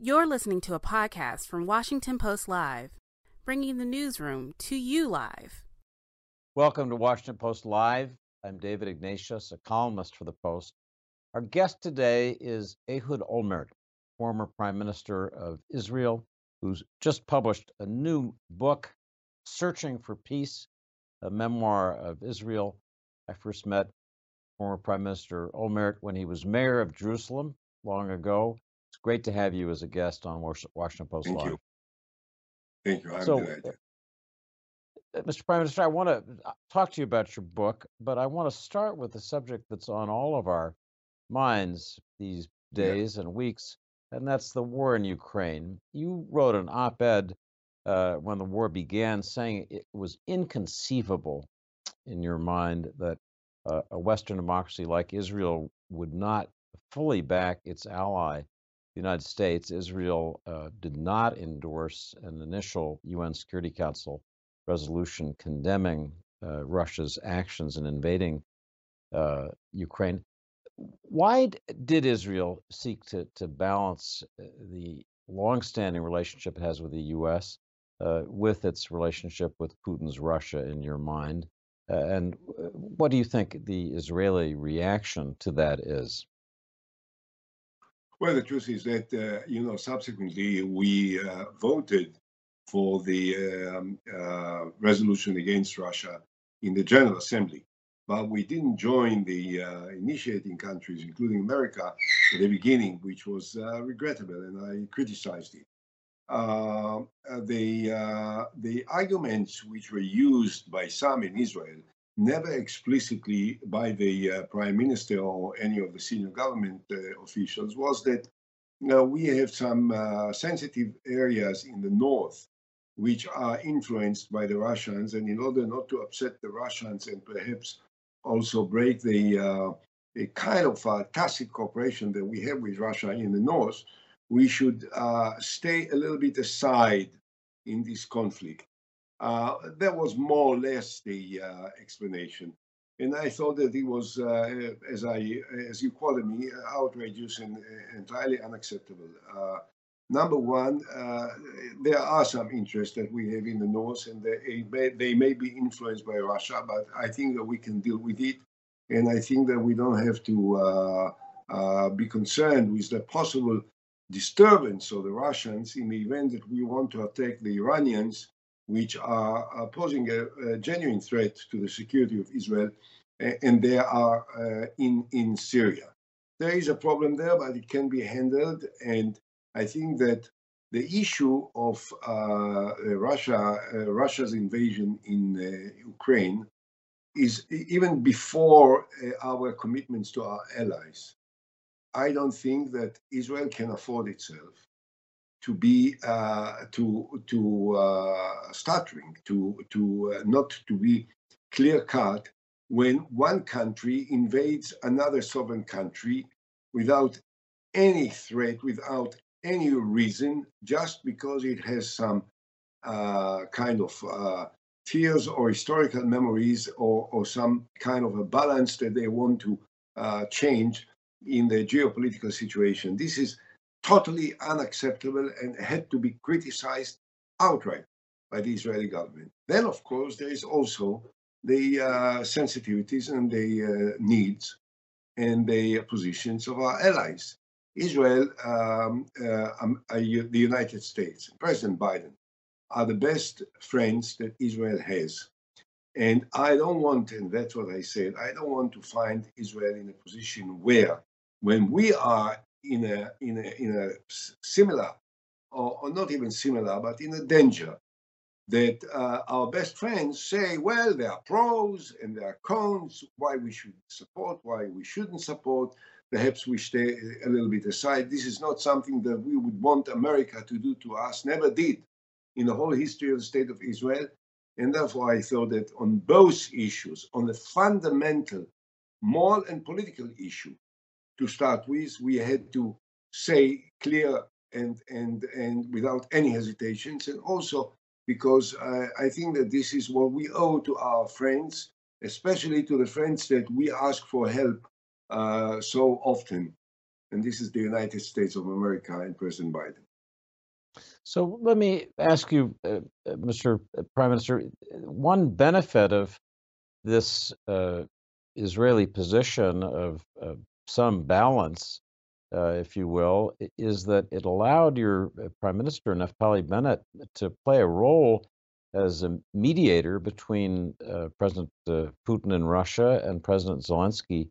You're listening to a podcast from Washington Post Live, bringing the newsroom to you live. Welcome to Washington Post Live. I'm David Ignatius, a columnist for the Post. Our guest today is Ehud Olmert, former Prime Minister of Israel, who's just published a new book, Searching for Peace, a memoir of Israel. I first met former Prime Minister Olmert when he was mayor of Jerusalem long ago. Great to have you as a guest on Washington Post Thank Live. you. Thank you. I'm So, delighted. uh, Mr. Prime Minister, I want to talk to you about your book, but I want to start with a subject that's on all of our minds these Yeah. days and weeks, and that's the war in Ukraine. You wrote an op ed uh, when the war began saying it was inconceivable in your mind that uh, a Western democracy like Israel would not fully back its ally, the United States. Israel uh, did not endorse an initial UN Security Council resolution condemning uh, Russia's actions in invading uh, Ukraine. Why did Israel seek to, to balance uh, the longstanding relationship it has with the U.S. Uh, with its relationship with Putin's Russia, in your mind? Uh, and what do you think the Israeli reaction to that is? Well, the truth is that, uh, you know, subsequently we uh, voted for the um, uh, resolution against Russia in the General Assembly, but we didn't join the uh, initiating countries, including America, at the beginning, which was uh, regrettable, and I criticized it. Uh, the the arguments which were used by some in Israel, never explicitly by the uh, prime minister or any of the senior government uh, officials, was that we have some uh, sensitive areas in the north which are influenced by the Russians, and in order not to upset the Russians and perhaps also break the uh, a kind of uh, tacit cooperation that we have with Russia in the north, we should uh, stay a little bit aside in this conflict. Uh, that was more or less the uh, explanation, and I thought that it was, uh, as I as you quoted me, outrageous and uh, entirely unacceptable. Uh, number one, uh, there are some interests that we have in the north, and they may, they may be influenced by Russia, but I think that we can deal with it, and I think that we don't have to uh, uh, be concerned with the possible disturbance of the Russians in the event that we want to attack the Iranians, which are, posing a, a, genuine threat to the security of Israel, and they are uh, in in Syria. There is a problem there, but it can be handled, and I think that the issue of uh, Russia uh, Russia's invasion in uh, Ukraine is even before uh, our commitments to our allies. I don't think that Israel can afford itself to be uh, to to uh, stuttering, to to uh, not to be clear cut when one country invades another sovereign country without any threat, without any reason, just because it has some uh, kind of uh, fears or historical memories or, or some kind of a balance that they want to uh, change in the geopolitical situation. This is totally unacceptable and had to be criticized outright by the Israeli government. Then, of course, there is also the uh, sensitivities and the uh, needs and the positions of our allies. Israel, um, uh, um, the United States, President Biden are the best friends that Israel has. And I don't want, and that's what I said, I don't want to find Israel in a position where when we are in a in a in a similar or, or not even similar but in a danger that uh, our best friends say well there are pros and there are cons. Why we should support why we shouldn't support? Perhaps we stay a little bit aside. This is not something that we would want america to do to us. Never did in the whole history of the state of israel. And therefore i thought that on both issues on the fundamental moral and political issue to start with, we had to say clear and and and without any hesitations, and also because uh, I think that this is what we owe to our friends, especially to the friends that we ask for help uh, so often, and this is the United States of America and President Biden. So let me ask you, uh, uh Mr. Prime Minister, one benefit of this uh, Israeli position of some balance, uh, if you will, is that it allowed your uh, Prime Minister, Naftali Bennett, to play a role as a mediator between uh, President uh, Putin in Russia and President Zelensky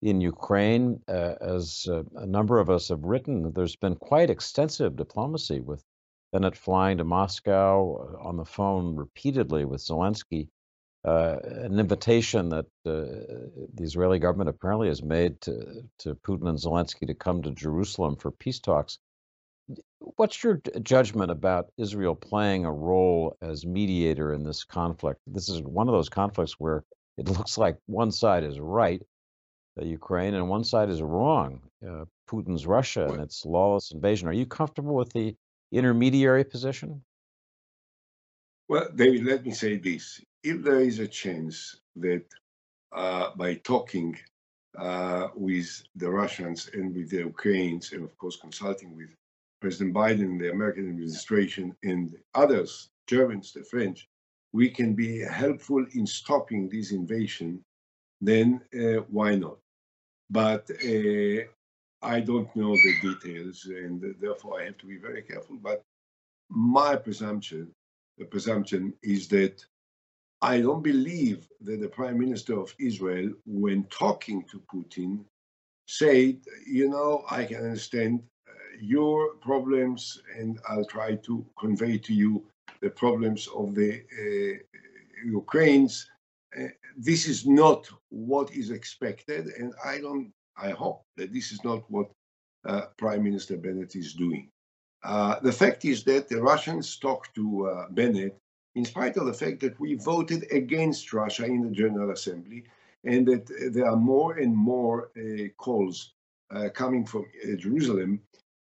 in Ukraine. Uh, as uh, a number of us have written, there's been quite extensive diplomacy with Bennett flying to Moscow on the phone repeatedly with Zelensky uh, an invitation that uh, the Israeli government apparently has made to, to Putin and Zelensky to come to Jerusalem for peace talks. What's your judgment about Israel playing a role as mediator in this conflict? This is one of those conflicts where it looks like one side is right, uh, Ukraine, and one side is wrong, uh, Putin's Russia and its lawless invasion. Are you comfortable with the intermediary position? Well, David, let me say this if there is a chance that uh, by talking uh, with the Russians and with the Ukrainians, and of course consulting with President Biden, the American administration, and others, Germans, the French, we can be helpful in stopping this invasion, then uh, why not? But uh, I don't know the details, and therefore I have to be very careful. But my presumption, the presumption is that I don't believe that the prime minister of Israel, when talking to Putin, said, you know, I can understand uh, your problems and I'll try to convey to you the problems of the uh, Ukrainians. Uh, this is not what is expected, and I don't. I hope that this is not what uh, Prime Minister Bennett is doing. Uh, the fact is that the Russians talked to uh, Bennett in spite of the fact that we voted against Russia in the General Assembly and that there are more and more uh, calls uh, coming from uh, Jerusalem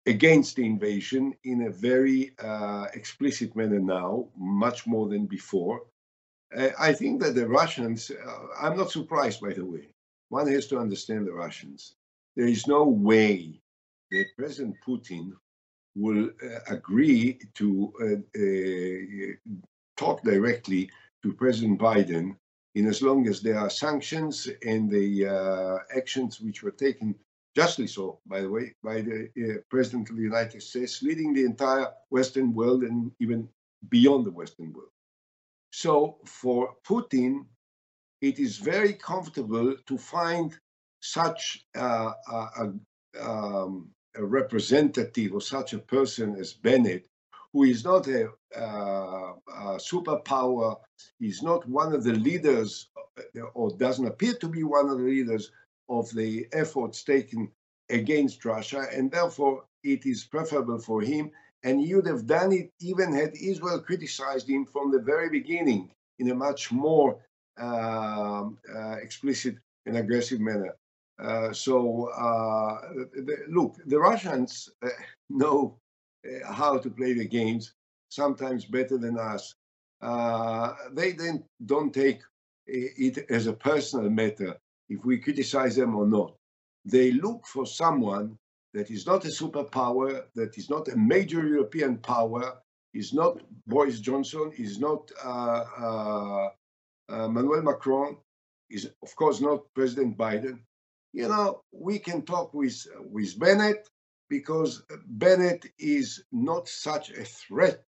against the invasion in a very uh, explicit manner now, much more than before. Uh, I think that the Russians, uh, I'm not surprised by the way, one has to understand the Russians. There is no way that President Putin will agree to talk directly to President Biden in as long as there are sanctions and the uh, actions which were taken justly so, by the way, by the uh, President of the United States, leading the entire Western world and even beyond the Western world. So for Putin, it is very comfortable to find such uh, a, um, a, representative or such a person as Bennett who is not a, uh, a superpower, is not one of the leaders, uh, or doesn't appear to be one of the leaders of the efforts taken against Russia, and therefore it is preferable for him. And he would have done it even had Israel criticized him from the very beginning in a much more uh, uh, explicit and aggressive manner. Uh, so, uh, the, look, the Russians uh, know how to play the games, sometimes better than us. Uh, they then don't take it as a personal matter if we criticize them or not. They look for someone that is not a superpower, that is not a major European power, is not Boris Johnson, is not uh, uh, uh, Manuel Macron, is of course not President Biden. You know, we can talk with with Bennett, because Bennett is not such a threat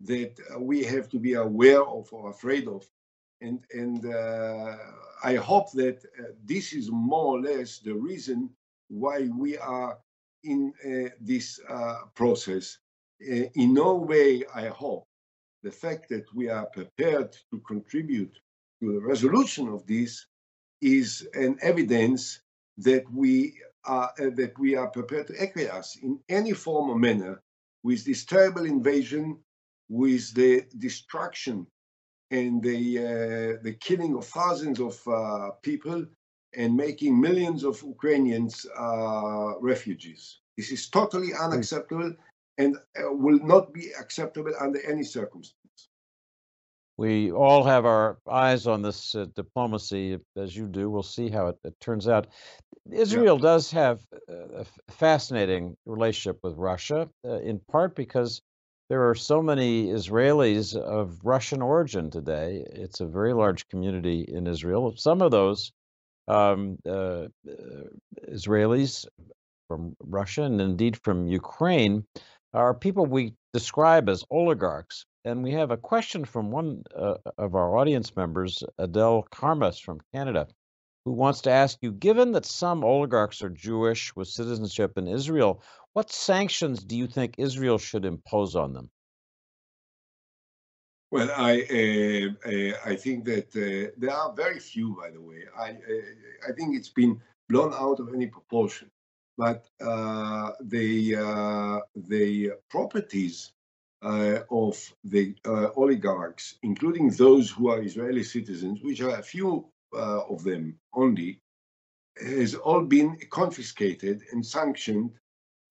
that we have to be aware of or afraid of. And, and uh, I hope that uh, this is more or less the reason why we are in uh, this uh, process. Uh, in no way, I hope, the fact that we are prepared to contribute to the resolution of this is an evidence that we uh, that we are prepared to acquiesce in any form or manner with this terrible invasion, with the destruction and the uh, the killing of thousands of uh, people and making millions of Ukrainians uh, refugees. This is totally unacceptable and uh, will not be acceptable under any circumstance. We all have our eyes on this uh, diplomacy, as you do. We'll see how it, it turns out. Israel yeah. does have a fascinating relationship with Russia, uh, in part because there are so many Israelis of Russian origin today. It's a very large community in Israel. Some of those um, uh, uh, Israelis from Russia and indeed from Ukraine are people we describe as oligarchs. And we have a question from one uh, of our audience members, Adele Karmas from Canada, who wants to ask you Given that some oligarchs are Jewish with citizenship in Israel, what sanctions do you think Israel should impose on them? Well, I uh, uh, I think that uh, there are very few, by the way. I uh, I think it's been blown out of any proportion. But uh, the the properties Uh, of the uh, oligarchs, including those who are Israeli citizens, which are a few uh, of them only, has all been confiscated and sanctioned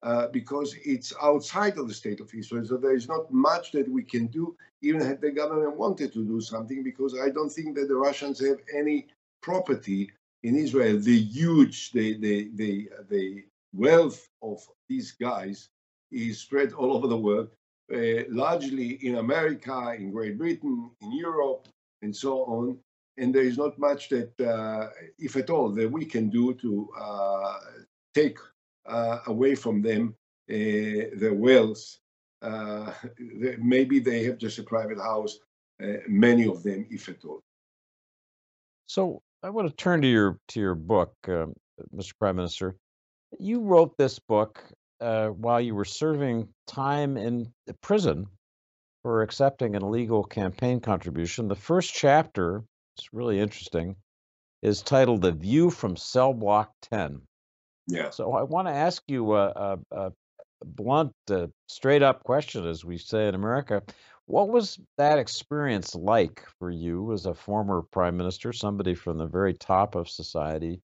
uh, because it's outside of the state of Israel. So there is not much that we can do, even if the government wanted to do something, because I don't think that the Russians have any property in Israel. The huge, the the the the wealth of these guys is spread all over the world, uh, largely in America, in Great Britain, in Europe, and so on. And there is not much that, uh, if at all, that we can do to uh, take uh, away from them uh, their wealth. Maybe they have just a private house, many of them, if at all. So I want to turn to your to your book, Mr. Prime Minister. You wrote this book uh, while you were serving time in prison for accepting an illegal campaign contribution. The first chapter, it's really interesting, is titled The View from Cell Block 10. Yeah. So I want to ask you a, a, a blunt, uh, straight up question, as we say in America. What was that experience like for you as a former prime minister, somebody from the very top of society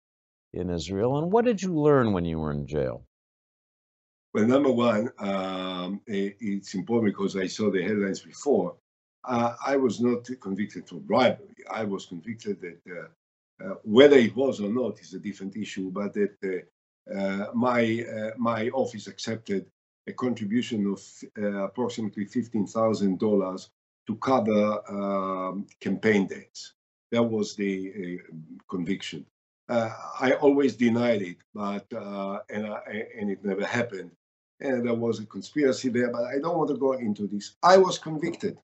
in Israel? And what did you learn when you were in jail? Well, number one, um, it's important because I saw the headlines before. Uh, I was not convicted for bribery. I was convicted that uh, uh, whether it was or not is a different issue, but that uh, uh, my uh, my office accepted a contribution of approximately fifteen thousand dollars to cover um, campaign dates. That was the conviction. I always denied it, but and I, and it never happened and there was a conspiracy there, but I don't want to go into this. I was convicted.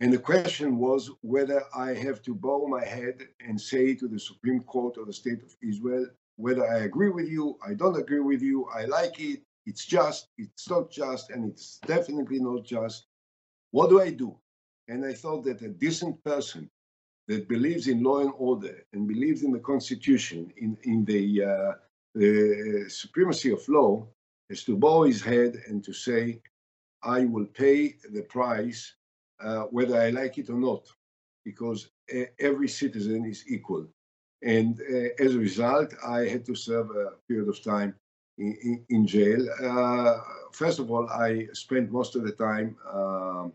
And the question was whether I have to bow my head and say to the Supreme Court of the State of Israel, whether I agree with you, I don't agree with you, I like it, it's just, it's not just, and it's definitely not just. What do I do? And I thought that a decent person that believes in law and order and believes in the Constitution, in, in the, uh, the supremacy of law, is to bow his head and to say, I will pay the price uh, whether I like it or not, because every citizen is equal. And uh, as a result, I had to serve a period of time in, in, jail. Uh, first of all, I spent most of the time um,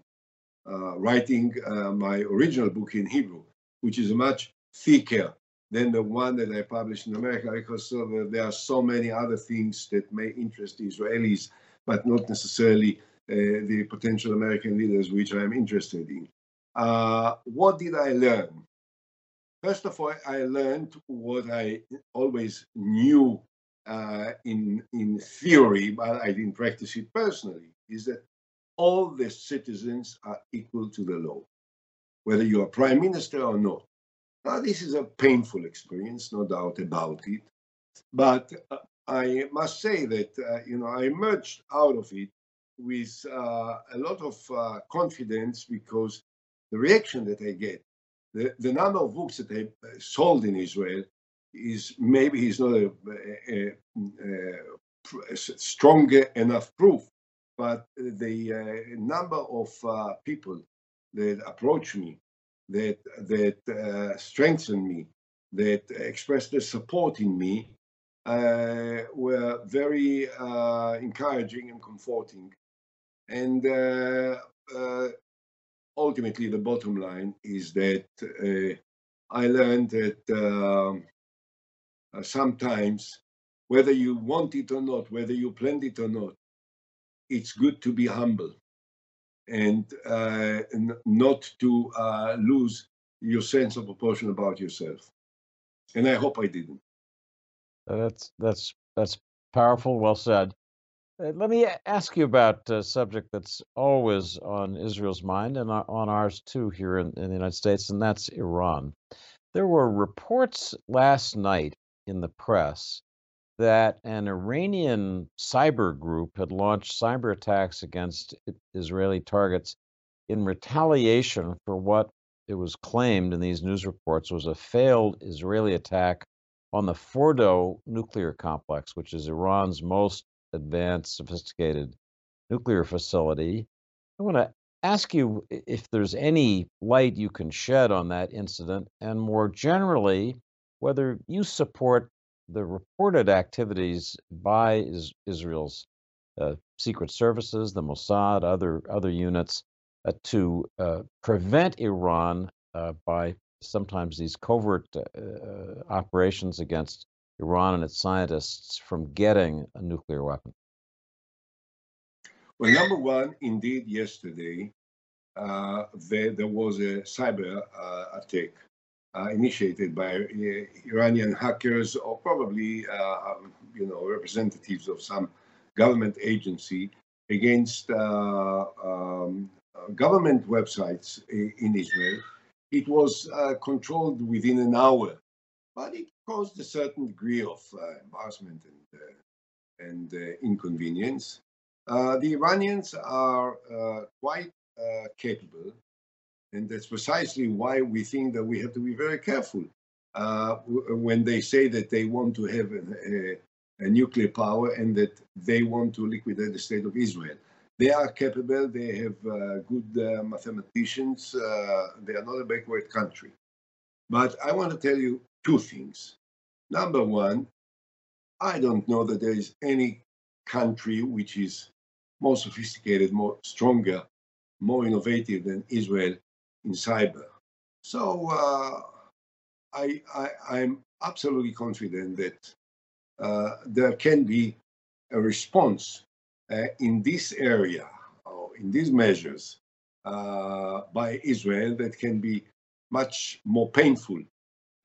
uh, writing uh, my original book in Hebrew, which is a much thicker than the one that I published in America because there are so many other things that may interest Israelis, but not necessarily uh, the potential American leaders, which I am interested in. Uh, what did I learn? First of all, I learned what I always knew uh, in in theory, but I didn't practice it personally. Is that all the citizens are equal to the law, whether you are prime minister or not. Now, this is a painful experience, no doubt about it. But uh, I must say that uh, you know I emerged out of it with uh, a lot of uh, confidence because the reaction that I get the, the number of books that I sold in Israel is maybe is not a, a, a, a strong enough proof, but the uh, number of uh, people that approach me, that that uh, strengthen me, that expressed their support in me, uh, were very uh, encouraging and comforting. And uh, ultimately, the bottom line is that uh, I learned that um, uh, sometimes, whether you want it or not, whether you planned it or not, it's good to be humble. And uh, not to uh, lose your sense of proportion about yourself. And I hope I didn't. That's that's that's powerful. Well said. Uh, let me ask you about a subject that's always on Israel's mind and on ours too here in, in the United States, and that's Iran. There were reports last night in the press that an Iranian cyber group had launched cyber attacks against Israeli targets in retaliation for what it was claimed in these news reports was a failed Israeli attack on the Fordo nuclear complex, which is Iran's most advanced, sophisticated nuclear facility. I want to ask you if there's any light you can shed on that incident, and more generally, whether you support the reported activities by is, Israel's uh, secret services, the Mossad, other other units, uh, to uh, prevent Iran uh, by sometimes these covert uh, uh, operations against Iran and its scientists from getting a nuclear weapon. Well, number one, indeed, yesterday there, there was a cyber attack Uh, initiated by uh, Iranian hackers or probably, uh, um, you know, representatives of some government agency against uh, um, government websites in Israel. It was uh, controlled within an hour, but it caused a certain degree of embarrassment and, and inconvenience. the Iranians are quite capable and that's precisely why we think that we have to be very careful uh, when they say that they want to have a, a, a, nuclear power and that they want to liquidate the state of Israel. They are capable, they have uh, good uh, mathematicians, uh, they are not a backward country. But I want to tell you two things. Number one, I don't know that there is any country which is more sophisticated, more stronger, more innovative than Israel in cyber. So uh, I, I, am absolutely confident that uh, there can be a response uh, in this area or in these measures uh, by Israel that can be much more painful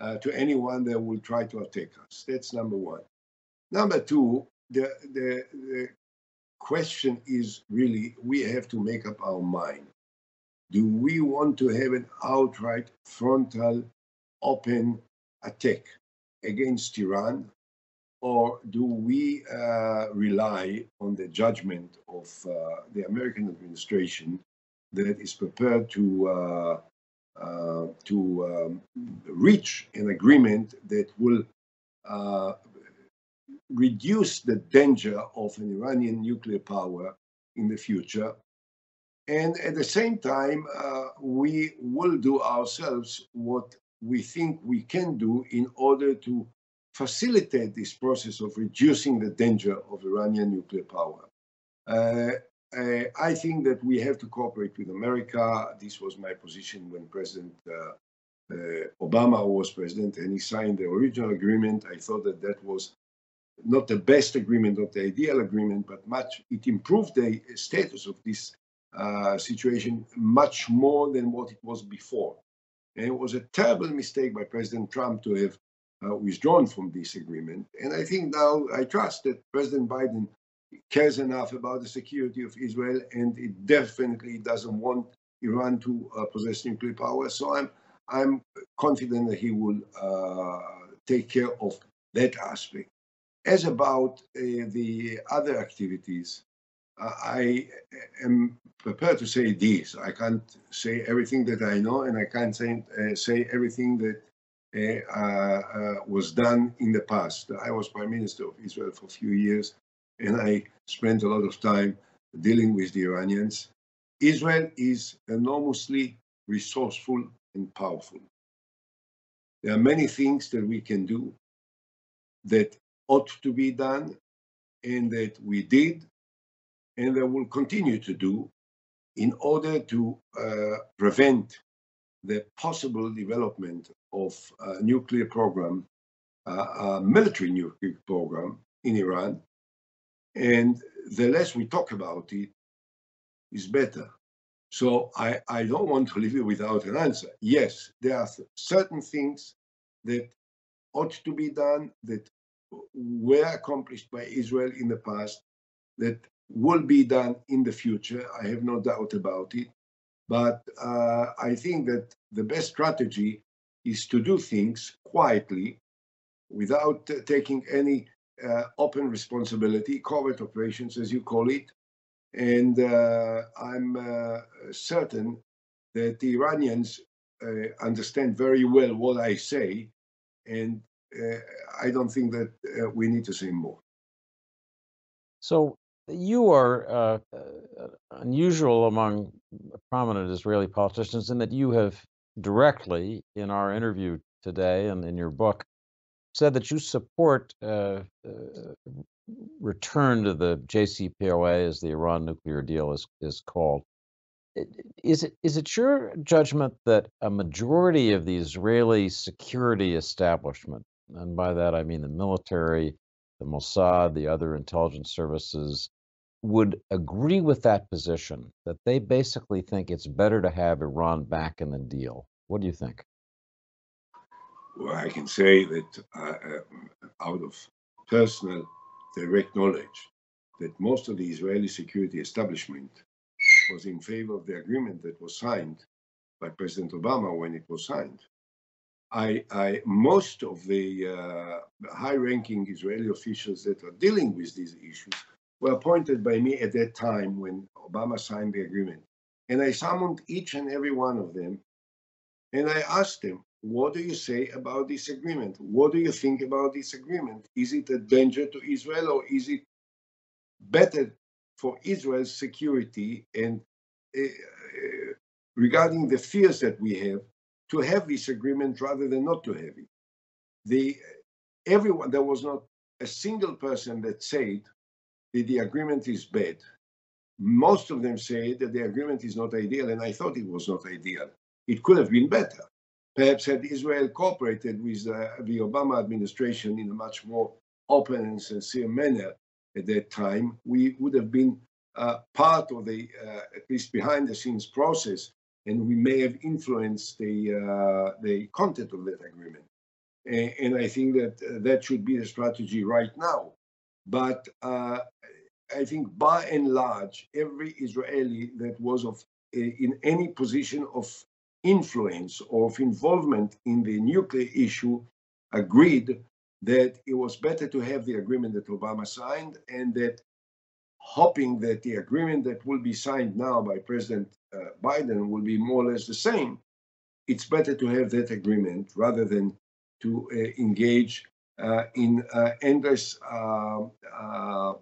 uh, to anyone that will try to attack us. That's number one. Number two, the, the, the question is really we have to make up our mind do we want to have an outright frontal open attack against Iran? Or do we uh, rely on the judgment of uh, the American administration that is prepared to uh, uh to um, reach an agreement that will uh, reduce the danger of an Iranian nuclear power in the future and at the same time, uh, we will do ourselves what we think we can do in order to facilitate this process of reducing the danger of Iranian nuclear power. Uh, uh, I think that we have to cooperate with America. This was my position when President uh, uh, Obama was president and he signed the original agreement. I thought that that was not the best agreement, not the ideal agreement, but much it improved the status of this uh, situation much more than what it was before. And it was a terrible mistake by President Trump to have uh, withdrawn from this agreement. And I think now I trust that President Biden cares enough about the security of Israel, and it definitely doesn't want Iran to uh, possess nuclear power. So I'm I'm confident that he will uh, take care of that aspect. As about uh, the other activities, I am prepared to say this. I can't say everything that I know, and I can't say, uh, say everything that uh, uh, was done in the past. I was Prime Minister of Israel for a few years, and I spent a lot of time dealing with the Iranians. Israel is enormously resourceful and powerful. There are many things that we can do that ought to be done and that we did and they will continue to do in order to uh, prevent the possible development of a nuclear program, uh, a military nuclear program in Iran. And the less we talk about it is better. So I, I don't want to leave you without an answer. Yes, there are certain things that ought to be done that were accomplished by Israel in the past that will be done in the future. I have no doubt about it. But uh, I think that the best strategy is to do things quietly without uh, taking any uh, open responsibility, covert operations, as you call it, and uh, I'm uh, certain that the Iranians uh, understand very well what I say, and I don't think that we need to say more. So you are uh, unusual among prominent Israeli politicians in that you have directly, in our interview today and in your book, said that you support uh, uh, return to the JCPOA, as the Iran nuclear deal is is called. Is it is it your judgment that a majority of the Israeli security establishment, and by that I mean the military, the Mossad, the other intelligence services, would agree with that position that they basically think it's better to have Iran back in the deal? What do you think? well, I can say that uh, out of personal direct knowledge that most of the Israeli security establishment was in favor of the agreement that was signed by President Obama when it was signed. I, I most of the uh, high-ranking Israeli officials that are dealing with these issues were appointed by me at that time when Obama signed the agreement. And I summoned each and every one of them and I asked them, what do you say about this agreement? What do you think about this agreement? Is it a danger to Israel or is it better for Israel's security and uh, regarding the fears that we have to have this agreement rather than not to have it? The everyone there was not a single person that said that the agreement is bad. Most of them say that the agreement is not ideal, and I thought it was not ideal. It could have been better perhaps had Israel cooperated with uh, the Obama administration in a much more open and sincere manner at that time, we would have been uh, part of the, uh, at least behind the scenes process, and we may have influenced the, uh, the content of that agreement. And, and I think that uh, that should be the strategy right now. But uh, I think by and large, every Israeli that was of in any position of influence of involvement in the nuclear issue agreed that it was better to have the agreement that Obama signed and that hoping that the agreement that will be signed now by President uh, Biden will be more or less the same, it's better to have that agreement rather than to uh, engage uh, in uh, endless uh, uh,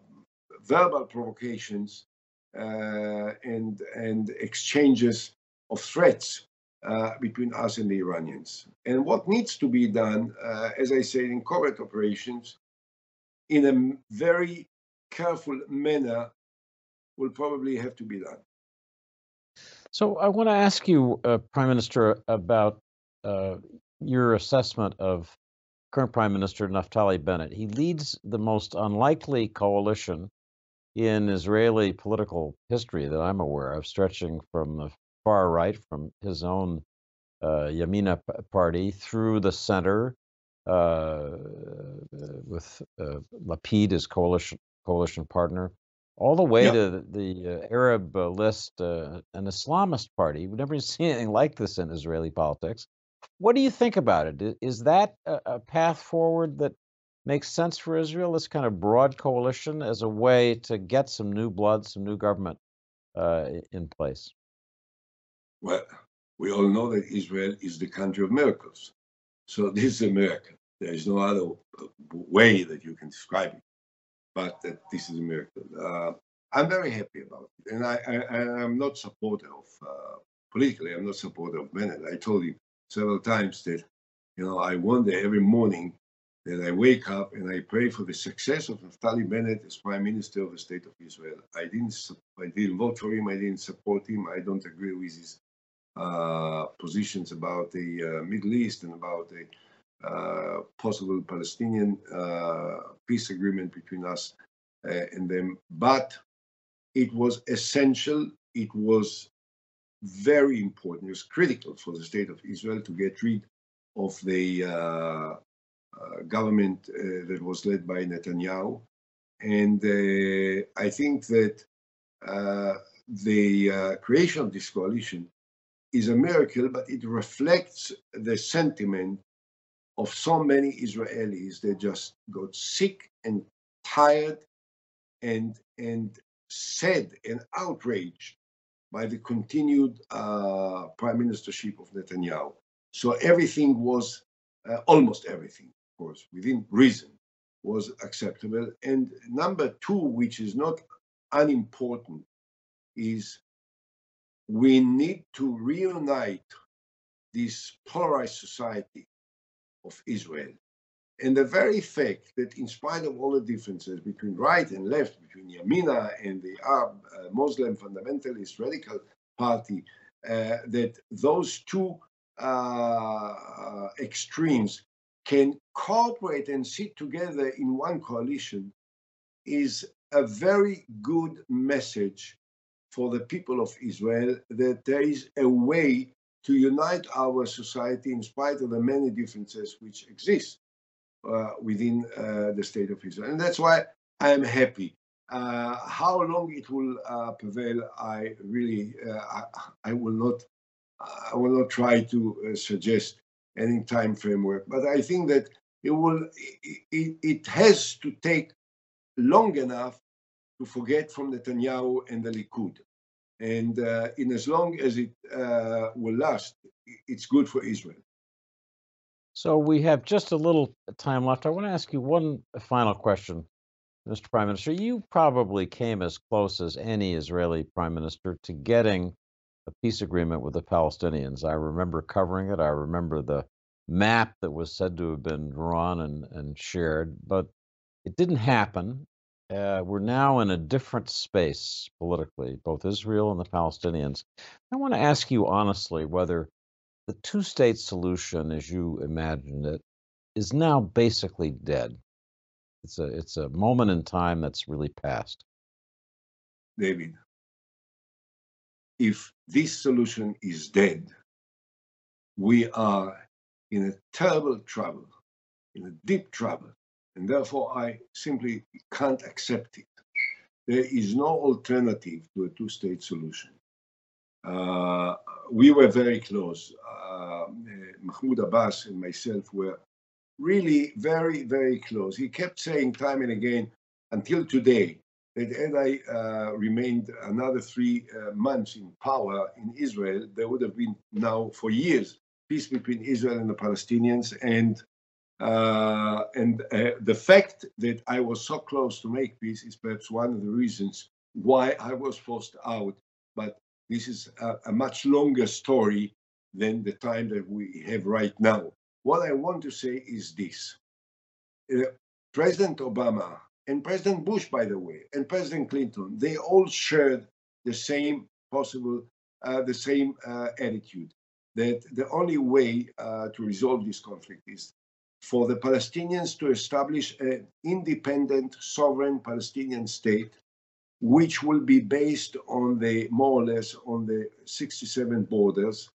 verbal provocations and, and exchanges of threats uh, between us and the Iranians. And what needs to be done, uh, as I said, in covert operations, in a very careful manner, will probably have to be done. So I want to ask you, uh, Prime Minister, about uh, your assessment of current Prime Minister Naftali Bennett. He leads the most unlikely coalition in Israeli political history that I'm aware of, stretching from the far right from his own uh, Yamina party through the center uh, with uh, Lapid, as coalition coalition partner, all the way to the, the uh, Arab uh, list, uh, an Islamist party. We've never seen anything like this in Israeli politics. What do you think about it? Is that a, a path forward that makes sense for Israel? This kind of broad coalition as a way to get some new blood, some new government in place. Well, we all know that Israel is the country of miracles. So this is a miracle. There is no other uh, way that you can describe it, but that this is a miracle. Uh, I'm very happy about it, and I, I am not supporter of uh, politically. I'm not supporter of Bennett. I told you several times that you know I wonder every morning that I wake up and I pray for the success of Naftali Bennett as Prime Minister of the State of Israel. I didn't I didn't vote for him. I didn't support him. I don't agree with his uh, positions about the uh, Middle East and about the possible Palestinian uh, peace agreement between us uh, and them. But it was essential, it was very important. It was critical for the state of Israel to get rid of the uh, uh, government uh, that was led by Netanyahu. And uh, I think that the creation of this coalition is a miracle, but it reflects the sentiment of so many Israelis They just got sick and tired and and sad and outraged by the continued uh, prime ministership of Netanyahu. So everything was, uh, almost everything, of course, within reason, was acceptable. And number two, which is not unimportant, is we need to reunite this polarized society of Israel. And the very fact that, in spite of all the differences between right and left, between Yamina and the Arab uh, Muslim fundamentalist radical party, uh, that those two uh, extremes can cooperate and sit together in one coalition is a very good message for the people of Israel that there is a way to unite our society in spite of the many differences which exist uh, within uh, the state of Israel. And that's why I am happy. Uh, how long it will uh, prevail, I really, uh, I, I, will not, I will not try to uh, suggest any time framework. But I think that it will, it, it has to take long enough to forget from Netanyahu and the Likud. And uh, in as long as it uh, will last, it's good for Israel. So we have just a little time left. I want to ask you one final question, Mr. Prime Minister. You probably came as close as any Israeli prime minister to getting a peace agreement with the Palestinians. I remember covering it. I remember the map that was said to have been drawn and, and shared, but it didn't happen uh, we're now in a different space politically, both Israel and the Palestinians. I want to ask you honestly whether the two state solution, as you imagined it, is now basically dead. It's a, it's a moment in time that's really past. David, if this solution is dead, we are in a terrible trouble, in a deep trouble and therefore I simply can't accept it. There is no alternative to a two state solution. Uh, we were very close. Uh, Mahmoud Abbas and myself were really very, very close. He kept saying time and again, until today, that had I uh, remained another three uh, months in power in Israel, there would have been now for years peace between Israel and the Palestinians, and uh, and uh, the fact that I was so close to make peace is perhaps one of the reasons why I was forced out. But this is a, a much longer story than the time that we have right now. What I want to say is this uh, President Obama and President Bush, by the way, and President Clinton, they all shared the same possible, uh, the same uh, attitude that the only way to resolve this conflict is for the Palestinians to establish an independent, sovereign Palestinian state, which will be based on the more or less on the 67 borders,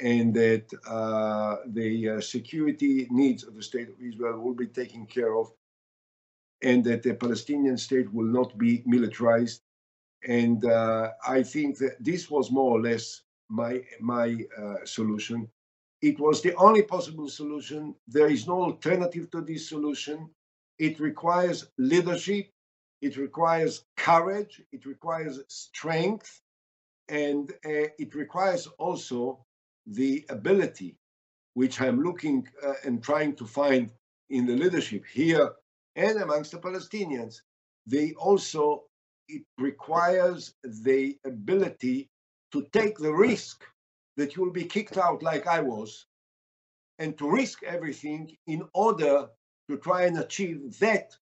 and that uh, the uh, security needs of the state of Israel will be taken care of, and that the Palestinian state will not be militarized. And uh, I think that this was more or less my my uh, solution. It was the only possible solution. There is no alternative to this solution. It requires leadership, it requires courage, it requires strength, and uh, it requires also the ability, which I'm looking uh, and trying to find in the leadership here and amongst the Palestinians. They also, it requires the ability to take the risk that you will be kicked out like I was, and to risk everything in order to try and achieve that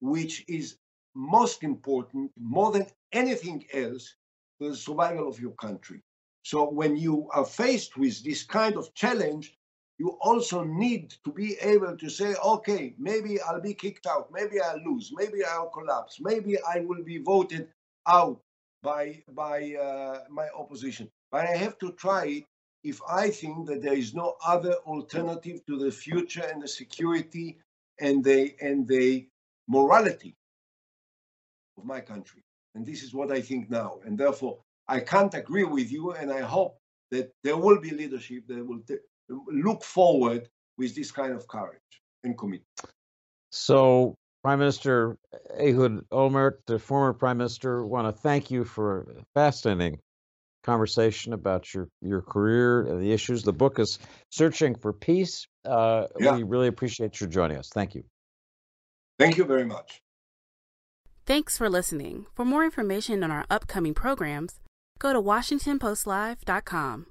which is most important, more than anything else, to the survival of your country. So when you are faced with this kind of challenge, you also need to be able to say, okay, maybe I'll be kicked out, maybe I'll lose, maybe I'll collapse, maybe I will be voted out. By by uh, my opposition. But I have to try it if I think that there is no other alternative to the future and the security and the and the morality of my country. And this is what I think now. And therefore, I can't agree with you. And I hope that there will be leadership that will t- look forward with this kind of courage and commitment. So, Prime Minister Ehud Olmert, the former Prime Minister, want to thank you for a fascinating conversation about your, your career and the issues. The book is Searching for Peace. Uh, Yeah. We really appreciate your joining us. Thank you. Thank you very much. Thanks for listening. For more information on our upcoming programs, go to WashingtonPostLive.com.